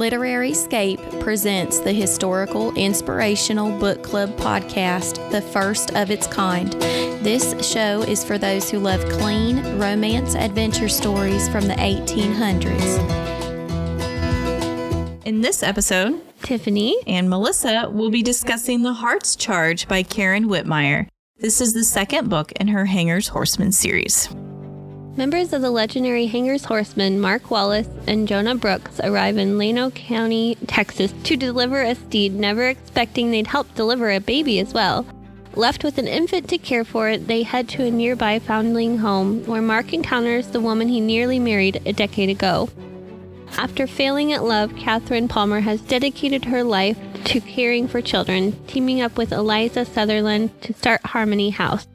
Literary Escape presents the historical inspirational book club podcast, the first of its kind. This show is for those who love clean romance adventure stories from the 1800s. In this episode, Tiffany. and Melissa will be discussing The Heart's Charge by Karen Witemeyer. This is the second book in her Hangers Horseman series. Members of the legendary Hangers Horsemen, Mark Wallace and Jonah Brooks, arrive in Llano County, Texas to deliver a steed, never expecting they'd help deliver a baby as well. Left with an infant to care for, they head to a nearby foundling home where Mark encounters the woman he nearly married a decade ago. After failing at love, Catherine Palmer has dedicated her life to caring for children, teaming up with Eliza Sutherland to start Harmony House.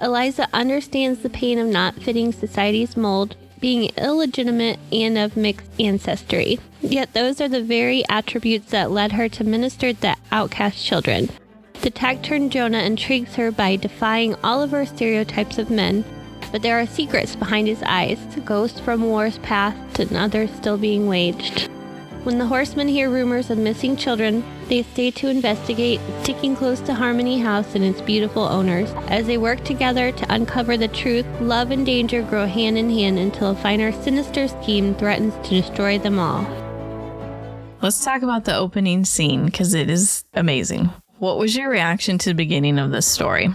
Eliza understands the pain of not fitting society's mold, being illegitimate, and of mixed ancestry. Yet those are the very attributes that led her to minister to outcast children. The taciturn Jonah intrigues her by defying all of her stereotypes of men, but there are secrets behind his eyes, ghosts from wars past and others still being waged. When the horsemen hear rumors of missing children, they stay to investigate, sticking close to Harmony House and its beautiful owners. As they work together to uncover the truth, love and danger grow hand in hand until a final sinister scheme threatens to destroy them all. Let's talk about the opening scene because it is amazing. What was your reaction to the beginning of this story?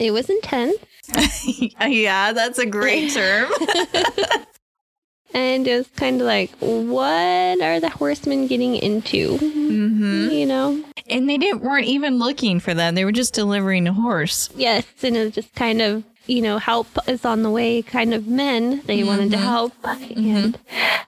It was intense, yeah, that's a great term. and it was kind of like, what are the horsemen getting into? hmm You know? And they didn't weren't even looking for them; They were just delivering a horse. Yes, and it was just kind of, you know, help is on the way kind of men. They wanted to help. And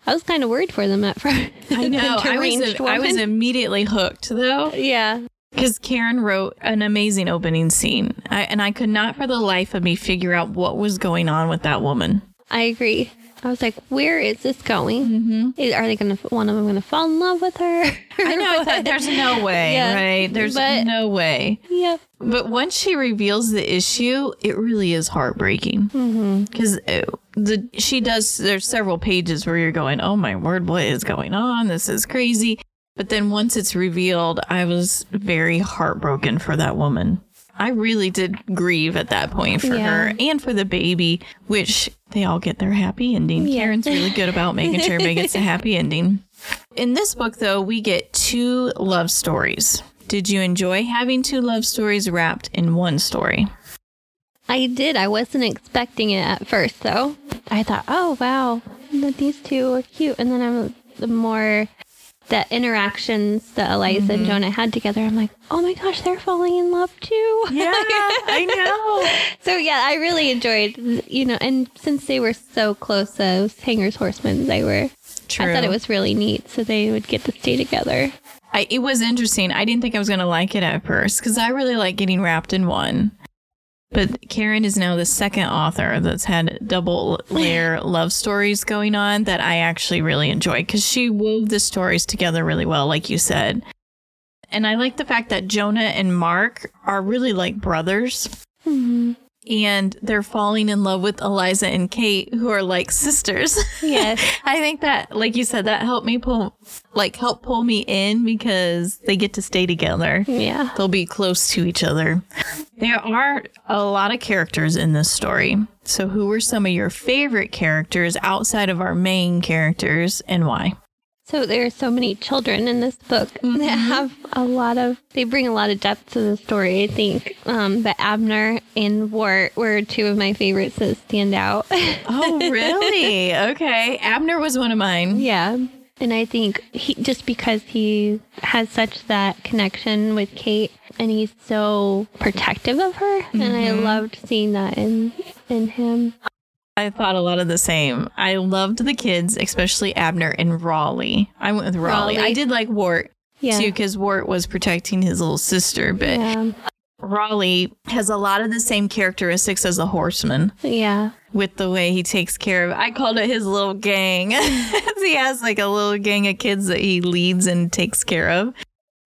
I was kind of worried for them at first. I know. I was, deranged I was immediately hooked though. Yeah. Because Karen wrote an amazing opening scene, I, and I could not for the life of me figure out what was going on with that woman. I agree. I was like, where is this going? Mm-hmm. Are they going to, one of them going to fall in love with her? I know. There's no way, Yeah, right? There's but- no way. Yep. But once she reveals the issue, it really is heartbreaking. Because the she does. There's several pages where you're going, "Oh my word, what is going on? This is crazy." But then once it's revealed, I was very heartbroken for that woman. I really did grieve at that point for Yeah. her and for the baby, which they all get their happy ending. Yeah. Karen's really good about making sure everybody gets a happy ending. In this book, though, we get two love stories. Did you enjoy having two love stories wrapped in one story? I did. I wasn't expecting it at first, though. I thought, oh, wow, these two are cute. And then I'm the more the interactions that Eliza and mm-hmm. Jonah had together, I'm like, oh my gosh, they're falling in love too. Yeah, I know. So yeah, I really enjoyed, you know, and since they were so close, those hangers horsemen, they were. True. I thought it was really neat, so they would get to stay together. I, it was interesting. I didn't think I was going to like it at first because I really like getting wrapped in one. But Karen is now the second author that's had double layer love stories going on that I actually really enjoy because she wove the stories together really well, like you said. And I like the fact that Jonah and Mark are really like brothers. Mm-hmm. And they're falling in love with Eliza and Kate, who are like sisters. Yes. I think that, like you said, that helped me pull, like, help pull me in because they get to stay together. yeah. They'll be close to each other. There are a lot of characters in this story. So, who were some of your favorite characters outside of our main characters and why? So there are so many children in this book that have a lot of. They bring a lot of depth to the story. I think um, but Abner and Wart were two of my favorites that stand out. Oh, really? okay. Abner was one of mine. yeah. And I think he just because he has such that connection with Kate and he's so protective of her and I loved seeing that in in him. I thought a lot of the same. I loved the kids, especially Abner and Raleigh. I went with Raleigh. Raleigh. I did like Wart Yeah. too, because Wart was protecting his little sister, but Yeah. Raleigh has a lot of the same characteristics as the horseman Yeah. with the way he takes care of. I called it his little gang. he has like a little gang of kids that he leads and takes care of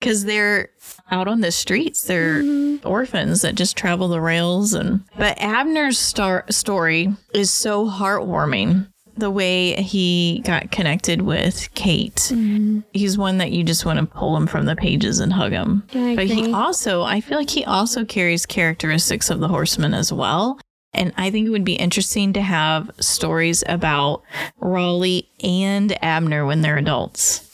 because they're out on the streets. They're mm-hmm. orphans that just travel the rails and but Abner's star- story is so heartwarming the way he got connected with Kate. Mm-hmm. He's one that you just want to pull him from the pages and hug him. Yeah, but he also, I feel like he also carries characteristics of the horseman as well. And I think it would be interesting to have stories about Raleigh and Abner when they're adults.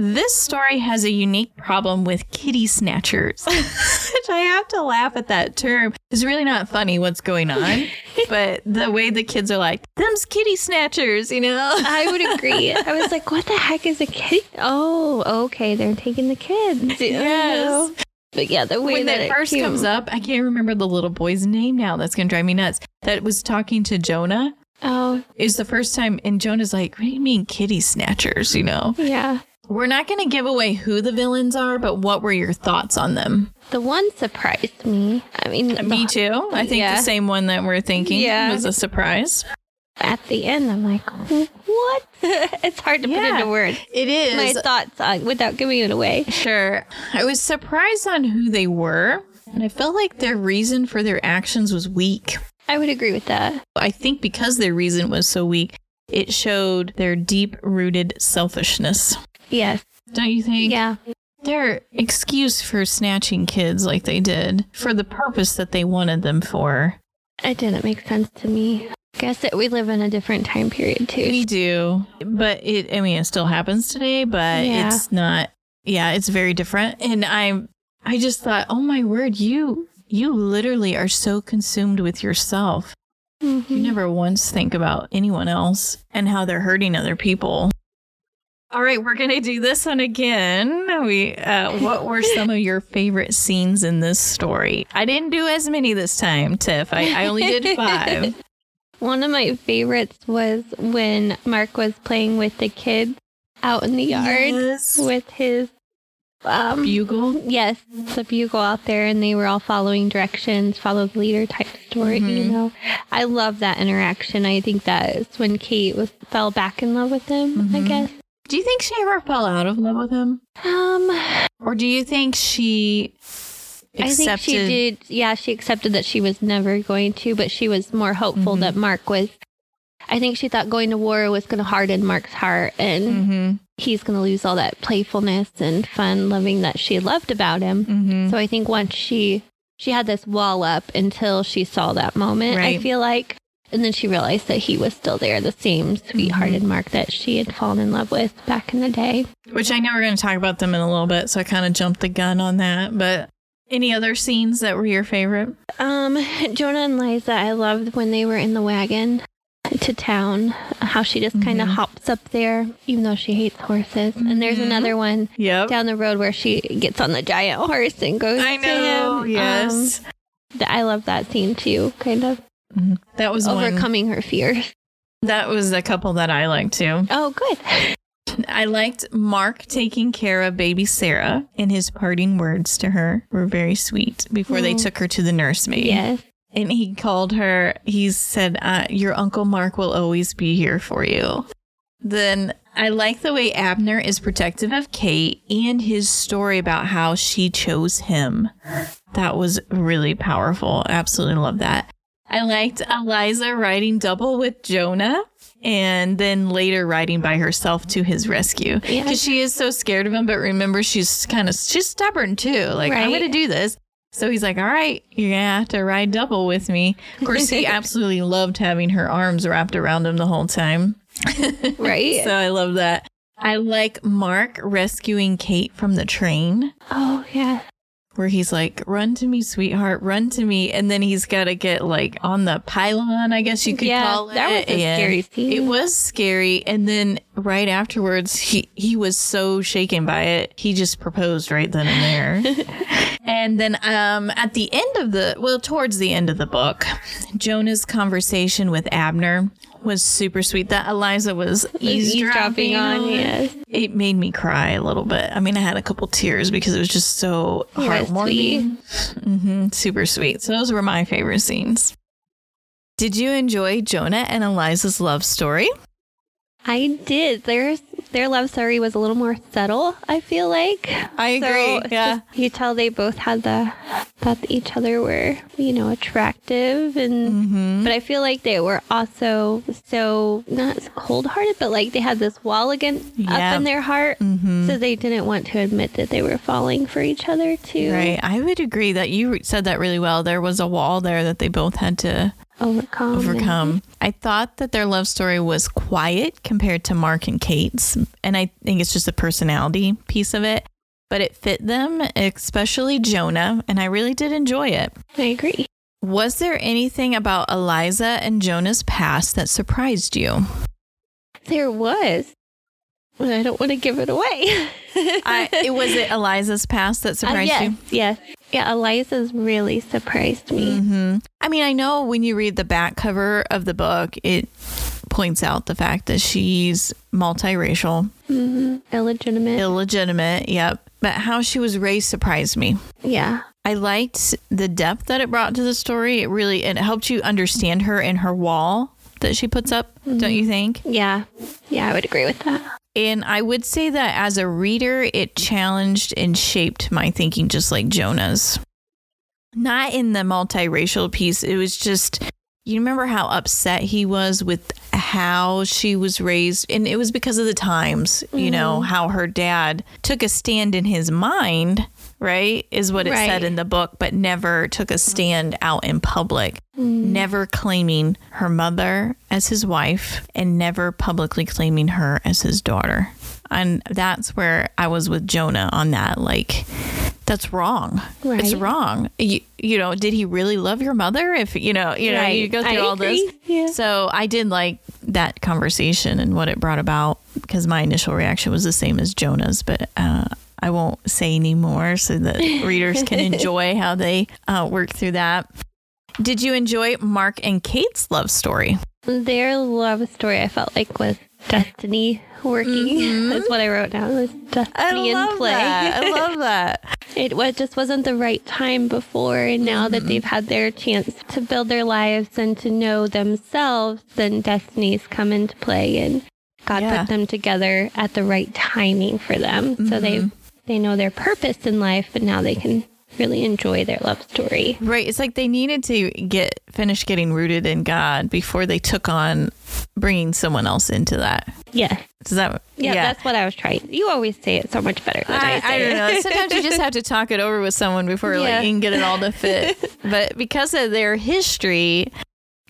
This story has a unique problem with kitty snatchers, which I have to laugh at that term. It's really not funny what's going on, but the way the kids are like, them's kitty snatchers, you know? I would agree. I was like, what the heck is a kitty? Oh, okay. They're taking the kids. Yes. But yeah, the way when that, that it first came- comes up, I can't remember the little boy's name now. That's going to drive me nuts. That was talking to Jonah. Oh, Is the first time, and Jonah's like, "What do you mean, kitty snatchers?" You know, yeah. We're not going to give away who the villains are, but what were your thoughts on them? The one surprised me. I mean, Me the- too. I think Yeah. the same one that we're thinking Yeah. was a surprise. at the end, I'm like, what? it's hard to put Yeah. into words. It is My thoughts on without giving it away. sure. I was surprised on who they were, and I felt like their reason for their actions was weak. I would agree with that. I think because their reason was so weak, it showed their deep rooted selfishness. Yes. Don't you think? Yeah. Their excuse for snatching kids like they did for the purpose that they wanted them for. It didn't make sense to me. Guess that we live in a different time period too. We do. But it, I mean, it still happens today, but Yeah. it's not, yeah, it's very different. And I, I just thought, oh my word, you, you literally are so consumed with yourself. You Mhm. never once think about anyone else and how they're hurting other people. All right, we're gonna do this one again. We, uh, what were some of your favorite scenes in this story? I didn't do as many this time, Tiff. I, I only did five. One of my favorites was when Mark was playing with the kids out in the yard Yes. with his um Bugle. yes, the bugle out there and they were all following directions, follow the leader type story, you Mhm. know. I love that interaction. I think that is when Kate was fell back in love with him, I Mhm. guess. Do you think she ever fell out of love with him, Um or do you think she accepted? I think she did. Yeah, she accepted that she was never going to, but she was more hopeful Mhm. that Mark was. I think she thought going to war was going to harden Mark's heart and Mm-hmm. he's going to lose all that playfulness and fun loving that she loved about him. Mm-hmm. So I think once she she had this wall up until she saw that moment, I feel like. And then she realized that he was still there, the same Mm-hmm. sweethearted Mark that she had fallen in love with back in the day. Which I know we're going to talk about them in a little bit, so I kind of jumped the gun on that. But any other scenes that were your favorite? Um, Jonah and Liza, I loved when they were in the wagon to town, how she just kind of hops up there, even though she hates horses. And there's Mhm. another one Yep. down the road where she gets on the giant horse and goes I to know. him. Yes. Um, I love that scene too, kind of Mhm. that was one. overcoming her fear. That was a couple that I liked too. Oh, good. I liked Mark taking care of baby Sarah, and his parting words to her were very sweet before they Mm. took her to the nursemaid. Yes. And he called her, he said, uh, Your Uncle Mark will always be here for you. Then I like the way Abner is protective of Kate and his story about how she chose him. That was really powerful. Absolutely love that. I liked Eliza riding double with Jonah and then later riding by herself to his rescue Yeah. because she is so scared of him. But remember, she's kind of she's stubborn too. Like I'm going to do this. So he's like, "All right, you're gonna have to ride double with me." Of course, he absolutely loved having her arms wrapped around him the whole time. Right? So I love that. I like Mark rescuing Kate from the train oh, yeah. Where he's like, run to me, sweetheart, run to me. And then he's got to get like on the pylon, I guess you could Yeah, call it. that was a and scary scene. It was scary. And then right afterwards, he, he was so shaken by it. He just proposed right then and there. and then um, at the end of the, well, towards the end of the book, Jonah's conversation with Abner was super sweet. That Eliza was eavesdropping, on, yes. it made me cry a little bit. I mean, I had a couple tears because it was just so heartwarming. hmm super sweet. So those were my favorite scenes. Did you enjoy Jonah and Eliza's love story? I did. Their their love story was a little more subtle. I feel like. I agree, it's yeah. just- you tell they both had the thought each other were you know attractive, and Mm-hmm. but I feel like they were also so not cold hearted, but like they had this wall again Yeah. up in their heart, Mm-hmm. so they didn't want to admit that they were falling for each other too. Right. I would agree that you said that really well. There was a wall there that they both had to Overcome. overcome. I thought that their love story was quiet compared to Mark and Kate's, and I think it's just a personality piece of it. But it fit them, especially Jonah, and I really did enjoy it. I agree. Was there anything about Eliza and Jonah's past that surprised you? There was. But I don't want to give it away. I, it was it Eliza's past that Uh, surprised yes, you? yes. Yeah, Eliza's really surprised me. hmm I mean, I know when you read the back cover of the book, it points out the fact that she's multiracial, hmm Illegitimate. illegitimate. Yep. But how she was raised surprised me. yeah. I liked the depth that it brought to the story. It really it helped you understand her and her wall that she puts up, don't you think? Yeah. Yeah, I would agree with that. And I would say that as a reader, it challenged and shaped my thinking just like Jonah's. Not in the multiracial piece. It was just, you remember how upset he was with how she was raised? And it was because of the times, you know, mm-hmm. how her dad took a stand in his mind, right? Is what it said in the book, but never took a stand out in public mm. never claiming her mother as his wife and never publicly claiming her as his daughter. And that's where I was with Jonah on that. Like, that's wrong. Right. It's wrong. You, you know, did he really love your mother? If you know, you know, Right. you go through I all agree. this. Yeah. So I did like that conversation and what it brought about because my initial reaction was the same as Jonah's, but uh, I won't say any more so that readers can enjoy how they uh, work through that. Did you enjoy Mark and Kate's love story? Their love story, I felt like, was destiny working. Mm-hmm. That's what I wrote down. Was destiny in play. that. I love that. it was just wasn't the right time before, and now that mm-hmm. they've had their chance to build their lives and to know themselves, then destinies come into play, and God Yeah. put them together at the right timing for them, so they mm-hmm. they know their purpose in life, and now they can really enjoy their love story. Right. It's like they needed to get finish getting rooted in God before they took on bringing someone else into that. Yeah. Does that? Yeah, that's what I was trying. You always say it so much better than I, I, say I don't know. Sometimes you just have to talk it over with someone before Yeah. like you can get it all to fit. but because of their history,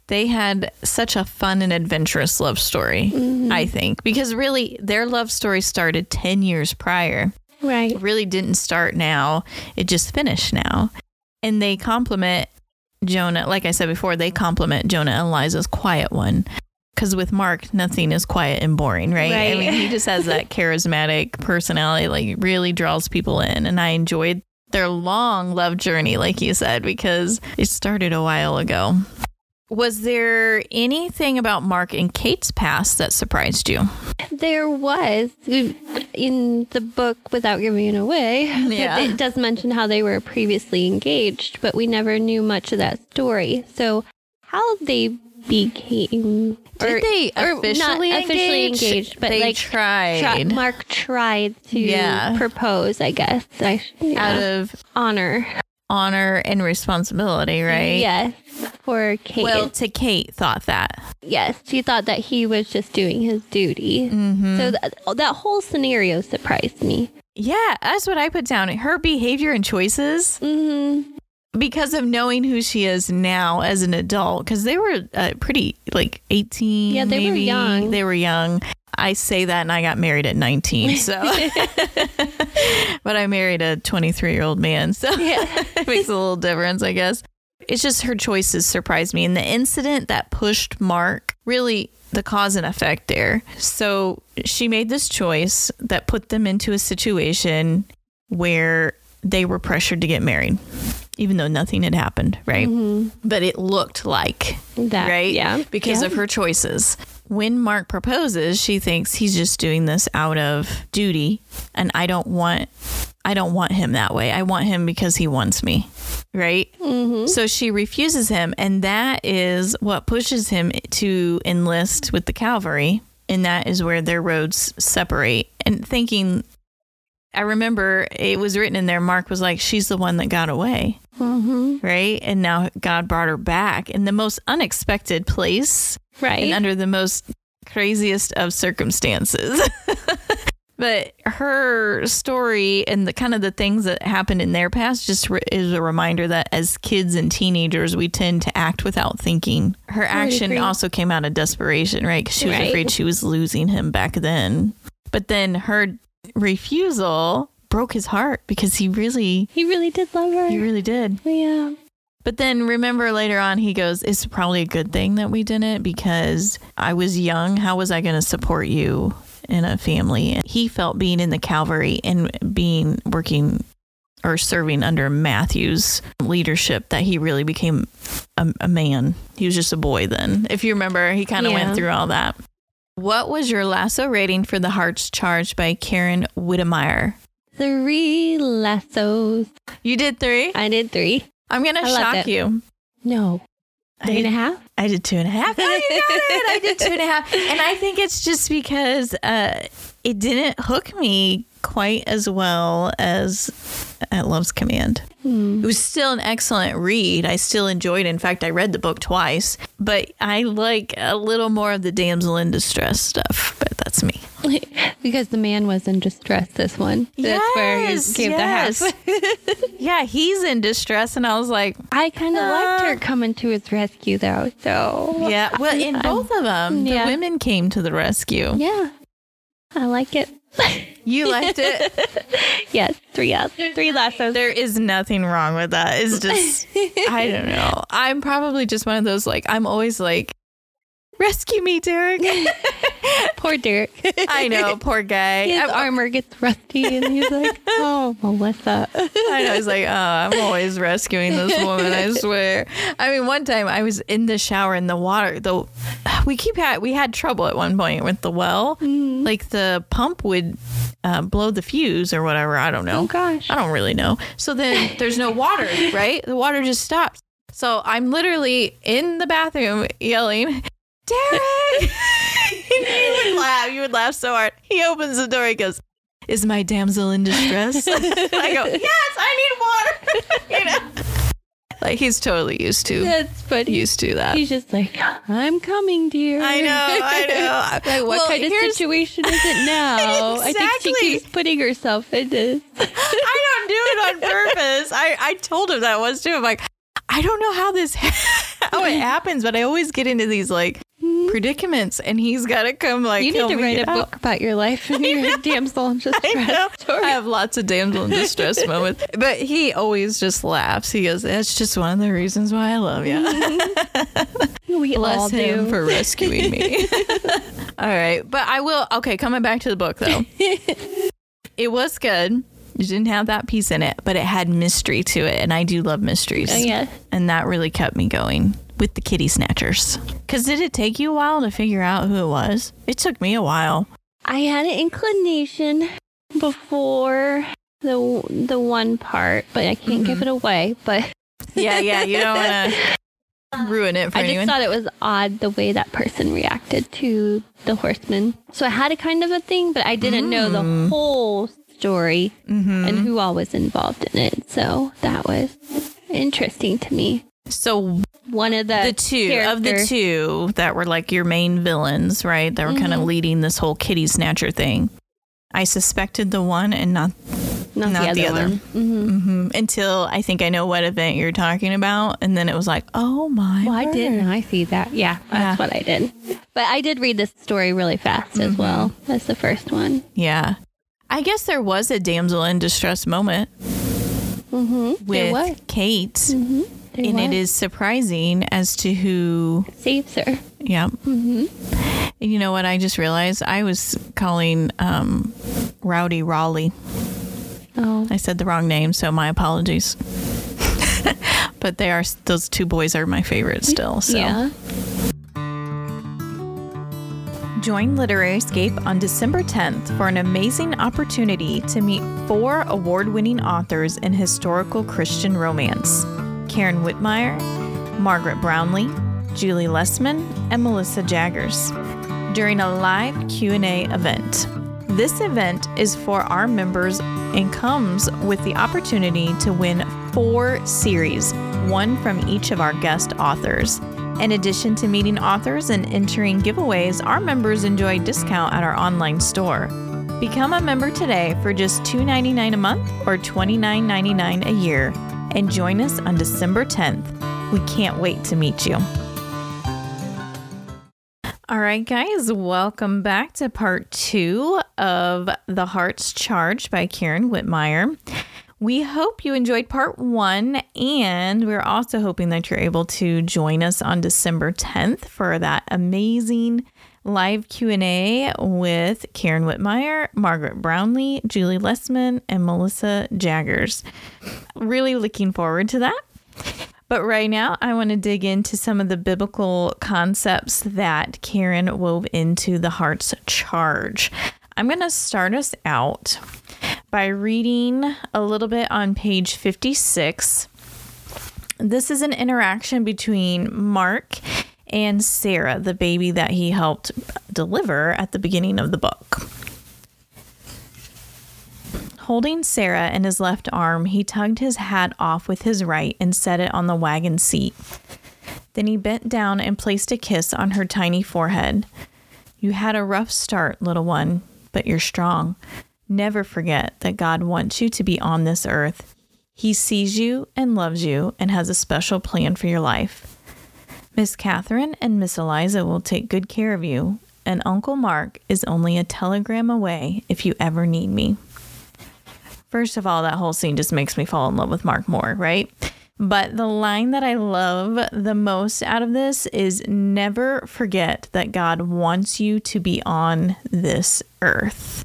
they had such a fun and adventurous love story. Mm-hmm. I think because really their love story started ten years prior. Right. It really didn't start now. It just finished now, and they compliment Jonah. Like I said before, they compliment Jonah and Eliza's quiet one. Because with Mark, nothing is quiet and boring, right? I mean, he just has that charismatic personality, like really draws people in. And I enjoyed their long love journey, like you said, because it started a while ago. Was there anything about Mark and Kate's past that surprised you? There was in the book, without giving it away, Yeah. it does mention how they were previously engaged, but we never knew much of that story. So, how they became Did they or not officially officially engage? engaged, but They like tried. tri- Mark tried to Yeah. propose, I guess, I, yeah, Out of honor. Honor and responsibility, right? Yes, for Kate. Well, to Kate thought that. yes, she thought that he was just doing his duty. Mm-hmm. So that, that whole scenario surprised me. Yeah, that's what I put down. Her behavior and choices Mm-hmm. because of knowing who she is now as an adult. Because they were uh, pretty like eighteen. Yeah, they were young. They were young. I say that, and I got married at nineteen. So, but I married a twenty-three-year-old man, so Yeah. it makes a little difference, I guess. It's just her choices surprised me. And the incident that pushed Mark really the cause and effect there. So she made this choice that put them into a situation where they were pressured to get married, even though nothing had happened, right? Mm-hmm. But it looked like, That, right? Yeah. Because Yeah. of her choices. When Mark proposes, she thinks he's just doing this out of duty and I don't want I don't want him that way. I want him because he wants me. Right? Mm-hmm. So she refuses him and that is what pushes him to enlist with the cavalry and that is where their roads separate. And thinking, I remember it was written in there. Mark was like, "She's the one that got away." Mm-hmm. right? And now God brought her back in the most unexpected place Right. and under the most craziest of circumstances. but her story and the kind of the things that happened in their past just re- is a reminder that as kids and teenagers, we tend to act without thinking. Her action also came out of desperation, right? Because she was Right. afraid she was losing him back then. But then her refusal broke his heart because he really, he really did love her. he really did. yeah. But then remember later on, he goes, It's probably a good thing that we didn't because I was young. How was I going to support you in a family? And he felt being in the Calvary and being working or serving under Matthew's leadership that he really became a, a man. He was just a boy then. If you remember, he kind of Yeah. went through all that. What was your lasso rating for The Hearts Charged by Karen Witemeyer? Three lassos. You did three? I did three. I'm going to I shock you. No. Three and a half? I did two and a half. Oh, you got it. I did two and a half. And I think it's just because uh, it didn't hook me quite as well as at Love's Command. It was still an excellent read. I still enjoyed it. In fact, I read the book twice, but I like a little more of the damsel in distress stuff. But that's me. because the man was in distress this one. That's where he Yes, gave yes. the half. Yeah, he's in distress. And I was like, I kind of liked Uh, her coming to his rescue though. So yeah. Well, in I'm- both of them, the women came to the rescue. yeah. I like it. You liked it? yes, three out, three lassos. There is nothing wrong with that. It's just, I don't know. I'm probably just one of those, like, I'm always like, rescue me, Derek. Poor Derek. I know, poor guy. His I'm, armor gets rusty, and he's like, "Oh, Melissa." I know. He's like, oh, I'm always rescuing this woman. I swear. I mean, one time I was in the shower in the water. The we keep had we had trouble at one point with the well. Like the pump would uh, blow the fuse or whatever. I don't know. Oh gosh. I don't really know. So then there's no water, right? The water just stops. So I'm literally in the bathroom yelling, Derek! you would laugh. You would laugh so hard. He opens the door. He goes, Is my damsel in distress? I go, Yes, I need water. you know? Like he's totally used to That's funny. used to that. He's just like, "I'm coming, dear." I know, I know. Like, what Well, kind of situation is it now? exactly. I think she keeps putting herself in this. I don't do it on purpose. I, I told him that once too. I'm like, I don't know how this how it happens, but I always get into these like predicaments, and he's got to come like you need to write a out. book about your life and your damsel in I distress. I have lots of damsel in distress moments, but he always just laughs. He goes, "That's just one of the reasons why I love you." We all him do. for rescuing me. All right, but I will. Okay, coming back to the book though, it was good. It didn't have that piece in it, but it had mystery to it, and I do love mysteries. Oh, yeah. and that really kept me going with the kitty snatchers. Because did it take you a while to figure out who it was? It took me a while. I had an inclination before the the one part, but I can't give mm-hmm. it away. But Yeah, yeah. You don't want to ruin it for anyone. I just thought it was odd the way that person reacted to the horseman. So I had a kind of a thing, but I didn't know the mm. whole story mm-hmm. and who all was involved in it. So that was interesting to me. So One of the the two of the two that were like your main villains, right? That were kind of leading this whole kitty snatcher thing. I suspected the one and not not, not the the other, other. one. hmm mhm, until I think I know what event you're talking about, and then it was like, oh my! Well, I word. didn't. I see that. Yeah, that's Yeah. what I did. But I did read this story really fast as well as the first one. Yeah, I guess there was a damsel in distress moment Mm-hmm. with Kate, Mm-hmm. And it was. is surprising as to who. saves her. Yeah. Mm-hmm. And you know what? I just realized I was calling um, Rowdy Raleigh. Oh, I said the wrong name, so my apologies. but they are those two boys are my favorite still. So yeah. join Literary Escape on December 10th for an amazing opportunity to meet four award-winning authors in historical Christian romance: Karen Witemeyer, Margaret Brownley, Julie Lessman, and Melissa Jagears. during a live Q&A event. This event is for our members and comes with the opportunity to win four series, one from each of our guest authors. In addition to meeting authors and entering giveaways, our members enjoy discount at our online store. Become a member today for just $2.99 a month or $29.99 a year and join us on December 10th. We can't wait to meet you. All right, guys, welcome back to part two of The Heart's Charge by Karen Witemeyer. We hope you enjoyed part one, and we're also hoping that you're able to join us on December 10th for that amazing live Q&A with Karen Witemeyer, Margaret Brownley, Julie Lessman, and Melissa Jagears. Really looking forward to that. But right now, I want to dig into some of the biblical concepts that Karen wove into the heart's charge. I'm going to start us out by reading a little bit on page 56. This is an interaction between Mark and Sarah, the baby that he helped deliver at the beginning of the book. Holding Sarah in his left arm, he tugged his hat off with his right and set it on the wagon seat. Then he bent down and placed a kiss on her tiny forehead. You had a rough start, little one, but you're strong. Never forget that God wants you to be on this earth. He sees you and loves you and has a special plan for your life. Miss Catherine and Miss Eliza will take good care of you, and Uncle Mark is only a telegram away if you ever need me. First of all, that whole scene just makes me fall in love with Mark more, right? But the line that I love the most out of this is never forget that God wants you to be on this earth.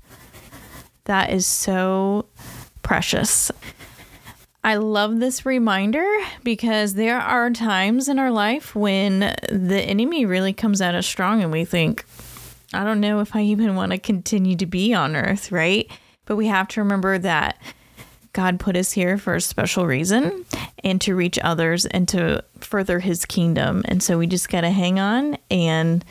That is so precious. I love this reminder because there are times in our life when the enemy really comes at us strong and we think, I don't know if I even want to continue to be on earth, right? But we have to remember that God put us here for a special reason and to reach others and to further his kingdom. And so we just got to hang on and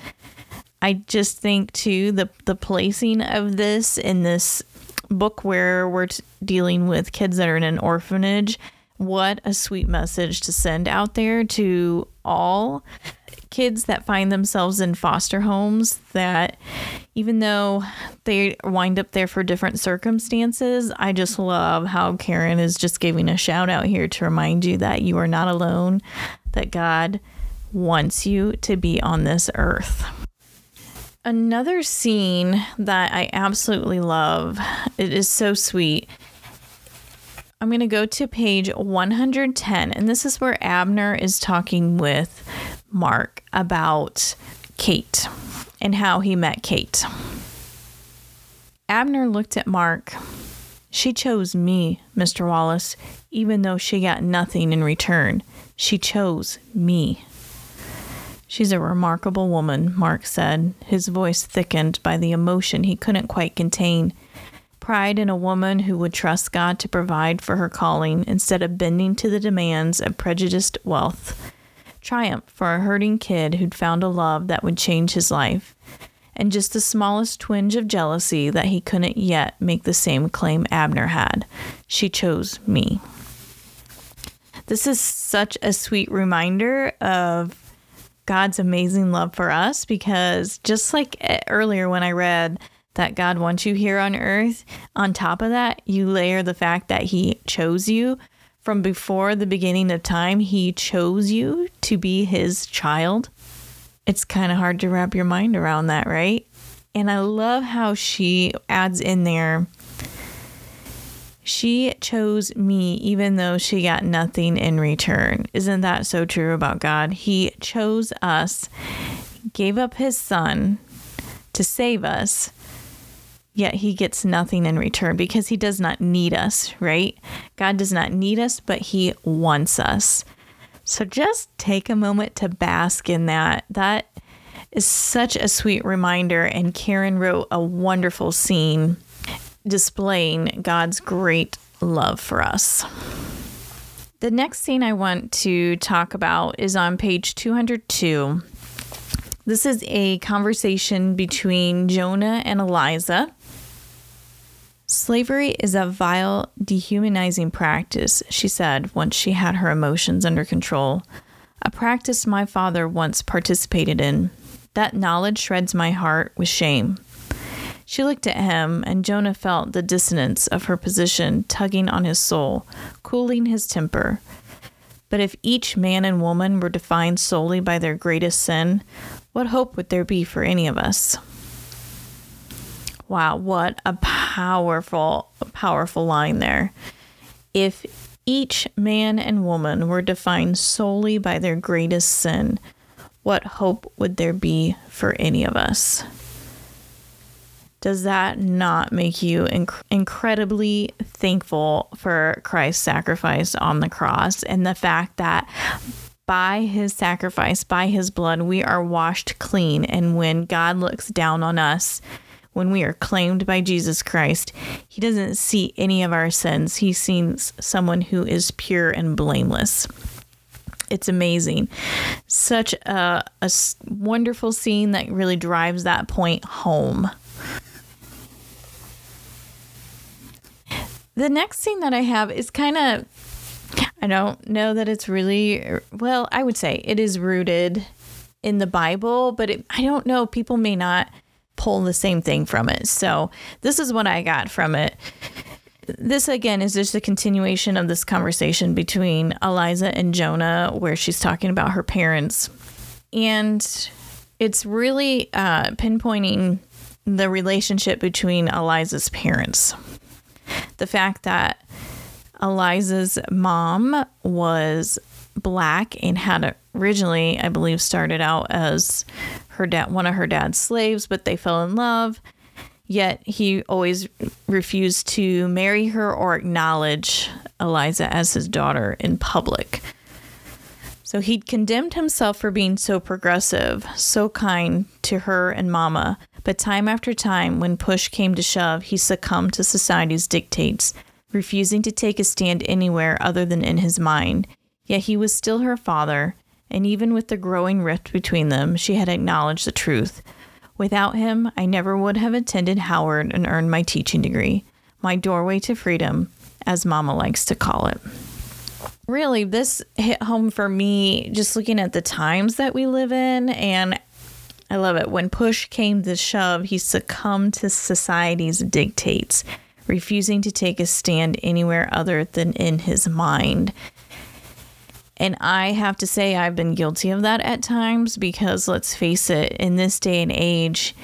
I just think too the the placing of this in this book where we're t- dealing with kids that are in an orphanage, what a sweet message to send out there to all kids that find themselves in foster homes that even though they wind up there for different circumstances, I just love how Karen is just giving a shout out here to remind you that you are not alone, that God wants you to be on this earth. Another scene that I absolutely love, it is so sweet. I'm going to go to page 110, and this is where Abner is talking with Mark about Kate and how he met Kate. Abner looked at Mark. She chose me, Mr. Wallace, even though she got nothing in return. She chose me. She's a remarkable woman, Mark said, his voice thickened by the emotion he couldn't quite contain. Pride in a woman who would trust God to provide for her calling instead of bending to the demands of prejudiced wealth triumph for a hurting kid who'd found a love that would change his life, and just the smallest twinge of jealousy that he couldn't yet make the same claim Abner had. She chose me. This is such a sweet reminder of God's amazing love for us because just like eh, earlier when I read that God wants you here on earth, on top of that, you layer the fact that He chose you from before the beginning of time, he chose you to be his child. It's kind of hard to wrap your mind around that, right? And I love how she adds in there she chose me even though she got nothing in return. Isn't that so true about God? He chose us, gave up his son to save us, yet he gets nothing in return because he does not need us, right? God does not need us, but he wants us. So just take a moment to bask in that. That is such a sweet reminder. And Karen wrote a wonderful scene displaying God's great love for us. The next scene I want to talk about is on page 202. This is a conversation between Jonah and Eliza. Slavery is a vile, dehumanizing practice, she said once she had her emotions under control. A practice my father once participated in. That knowledge shreds my heart with shame. She looked at him, and Jonah felt the dissonance of her position tugging on his soul, cooling his temper. But if each man and woman were defined solely by their greatest sin, what hope would there be for any of us? Wow, what a powerful, powerful line there. If each man and woman were defined solely by their greatest sin, what hope would there be for any of us? Does that not make you inc- incredibly thankful for Christ's sacrifice on the cross and the fact that by his sacrifice, by his blood, we are washed clean? And when God looks down on us, when we are claimed by Jesus Christ, he doesn't see any of our sins. He sees someone who is pure and blameless. It's amazing. Such a, a wonderful scene that really drives that point home. The next scene that I have is kind of, I don't know that it's really, well, I would say it is rooted in the Bible, but it, I don't know. People may not pull the same thing from it. So this is what I got from it. This again is just a continuation of this conversation between Eliza and Jonah, where she's talking about her parents. And it's really uh, pinpointing the relationship between Eliza's parents the fact that Eliza's mom was black and had originally, I believe, started out as her dad, one of her dad's slaves, but they fell in love. Yet he always refused to marry her or acknowledge Eliza as his daughter in public. So he'd condemned himself for being so progressive, so kind to her and Mama, but time after time, when push came to shove, he succumbed to society's dictates, refusing to take a stand anywhere other than in his mind. Yet he was still her father, and even with the growing rift between them, she had acknowledged the truth. Without him, I never would have attended Howard and earned my teaching degree, my doorway to freedom, as Mama likes to call it really this hit home for me just looking at the times that we live in and I love it. When push came to shove, he succumbed to society's dictates, refusing to take a stand anywhere other than in his mind. And I have to say, I've been guilty of that at times because let's face it, in this day and age,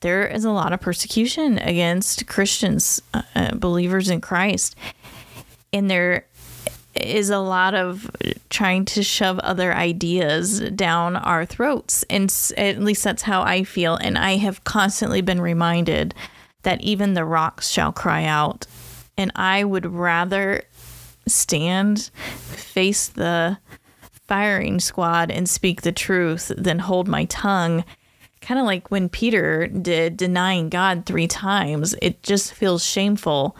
there is a lot of persecution against Christians, uh, uh believers in Christ. And there is a lot of trying to shove other ideas down our throats. And at least that's how I feel. And I have constantly been reminded that even the rocks shall cry out. And I would rather stand, face the firing squad, and speak the truth than hold my tongue. Kind of like when Peter did, denying God three times. It just feels shameful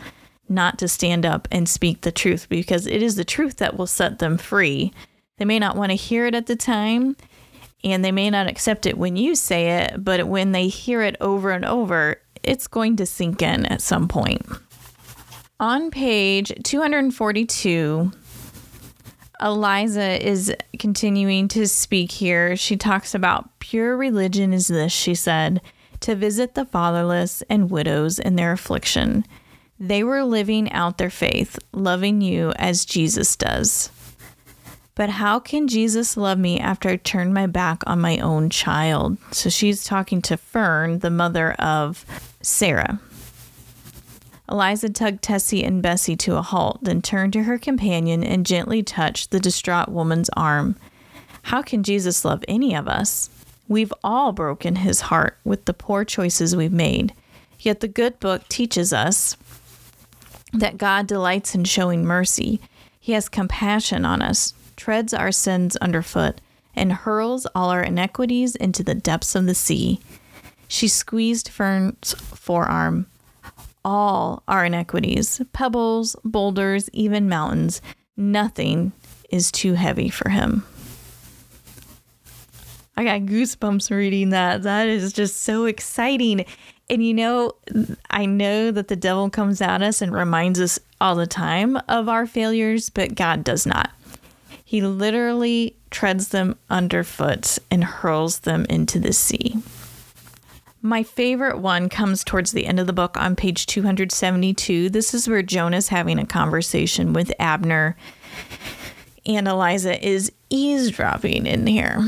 not to stand up and speak the truth because it is the truth that will set them free. They may not want to hear it at the time and they may not accept it when you say it, but when they hear it over and over, it's going to sink in at some point. On page 242, Eliza is continuing to speak here. She talks about pure religion is this, she said, to visit the fatherless and widows in their affliction they were living out their faith, loving you as Jesus does. But how can Jesus love me after I turned my back on my own child? So she's talking to Fern, the mother of Sarah. Eliza tugged Tessie and Bessie to a halt, then turned to her companion and gently touched the distraught woman's arm. How can Jesus love any of us? We've all broken his heart with the poor choices we've made. Yet the good book teaches us that God delights in showing mercy. He has compassion on us, treads our sins underfoot, and hurls all our iniquities into the depths of the sea. She squeezed Fern's forearm. All our iniquities, pebbles, boulders, even mountains, nothing is too heavy for him. I got goosebumps reading that. That is just so exciting. And you know, I know that the devil comes at us and reminds us all the time of our failures, but God does not. He literally treads them underfoot and hurls them into the sea. My favorite one comes towards the end of the book on page 272. This is where Jonah's having a conversation with Abner, and Eliza is eavesdropping in here.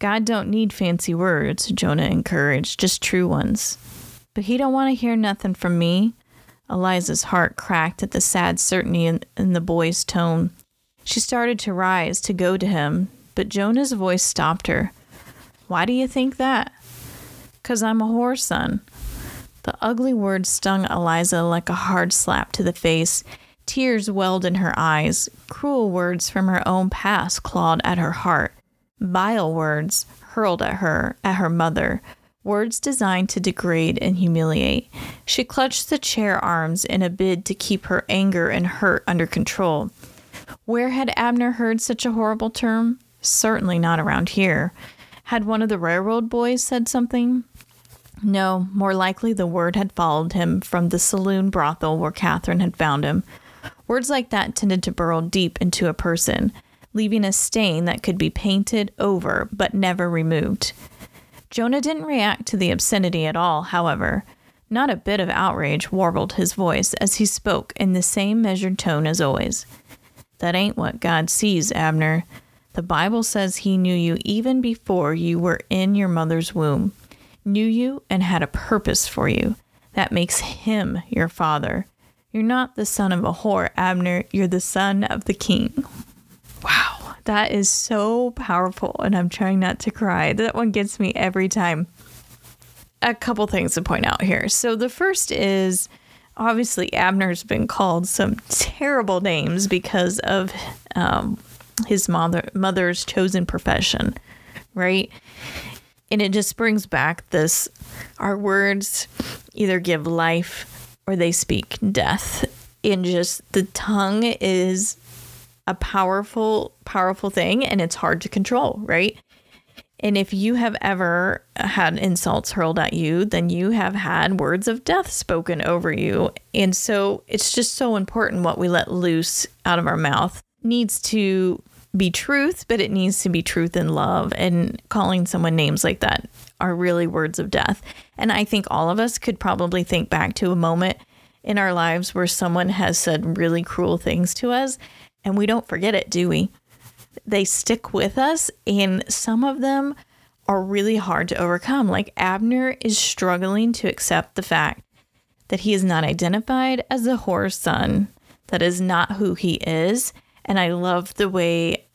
God don't need fancy words, Jonah encouraged, just true ones. But he don't want to hear nothing from me. Eliza's heart cracked at the sad certainty in, in the boy's tone. She started to rise to go to him, but Jonah's voice stopped her. Why do you think that? Cause I'm a whore, son. The ugly words stung Eliza like a hard slap to the face. Tears welled in her eyes. Cruel words from her own past clawed at her heart vile words hurled at her, at her mother, words designed to degrade and humiliate. She clutched the chair arms in a bid to keep her anger and hurt under control. Where had Abner heard such a horrible term? Certainly not around here. Had one of the railroad boys said something? No, more likely the word had followed him from the saloon brothel where Catherine had found him. Words like that tended to burrow deep into a person leaving a stain that could be painted over but never removed. Jonah didn't react to the obscenity at all, however. Not a bit of outrage warbled his voice as he spoke in the same measured tone as always. That ain't what God sees, Abner. The Bible says he knew you even before you were in your mother's womb, knew you and had a purpose for you. That makes him your father. You're not the son of a whore, Abner. You're the son of the king. Wow, that is so powerful. And I'm trying not to cry. That one gets me every time. A couple things to point out here. So, the first is obviously Abner's been called some terrible names because of um, his mother mother's chosen profession, right? And it just brings back this our words either give life or they speak death. And just the tongue is a powerful, powerful thing and it's hard to control, right? And if you have ever had insults hurled at you, then you have had words of death spoken over you. And so it's just so important what we let loose out of our mouth needs to be truth, but it needs to be truth and love. And calling someone names like that are really words of death. And I think all of us could probably think back to a moment in our lives where someone has said really cruel things to us and we don't forget it, do we? They stick with us, and some of them are really hard to overcome. Like Abner is struggling to accept the fact that he is not identified as a whore's son. That is not who he is. And I love the way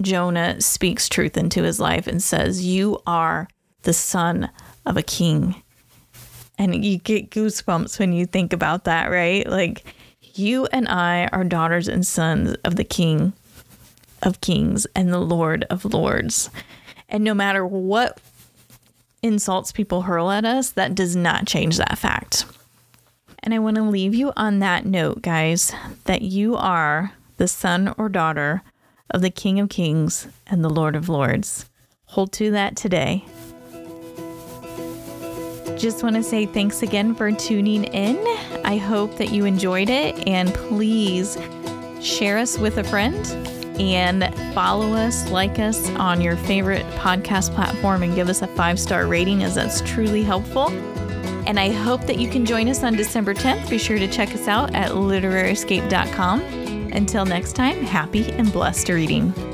Jonah speaks truth into his life and says, You are the son of a king. And you get goosebumps when you think about that, right? Like, you and I are daughters and sons of the King of Kings and the Lord of Lords. And no matter what insults people hurl at us, that does not change that fact. And I want to leave you on that note, guys, that you are the son or daughter of the King of Kings and the Lord of Lords. Hold to that today. Just want to say thanks again for tuning in. I hope that you enjoyed it, and please share us with a friend and follow us, like us on your favorite podcast platform, and give us a five star rating, as that's truly helpful. And I hope that you can join us on December 10th. Be sure to check us out at literaryescape.com. Until next time, happy and blessed reading.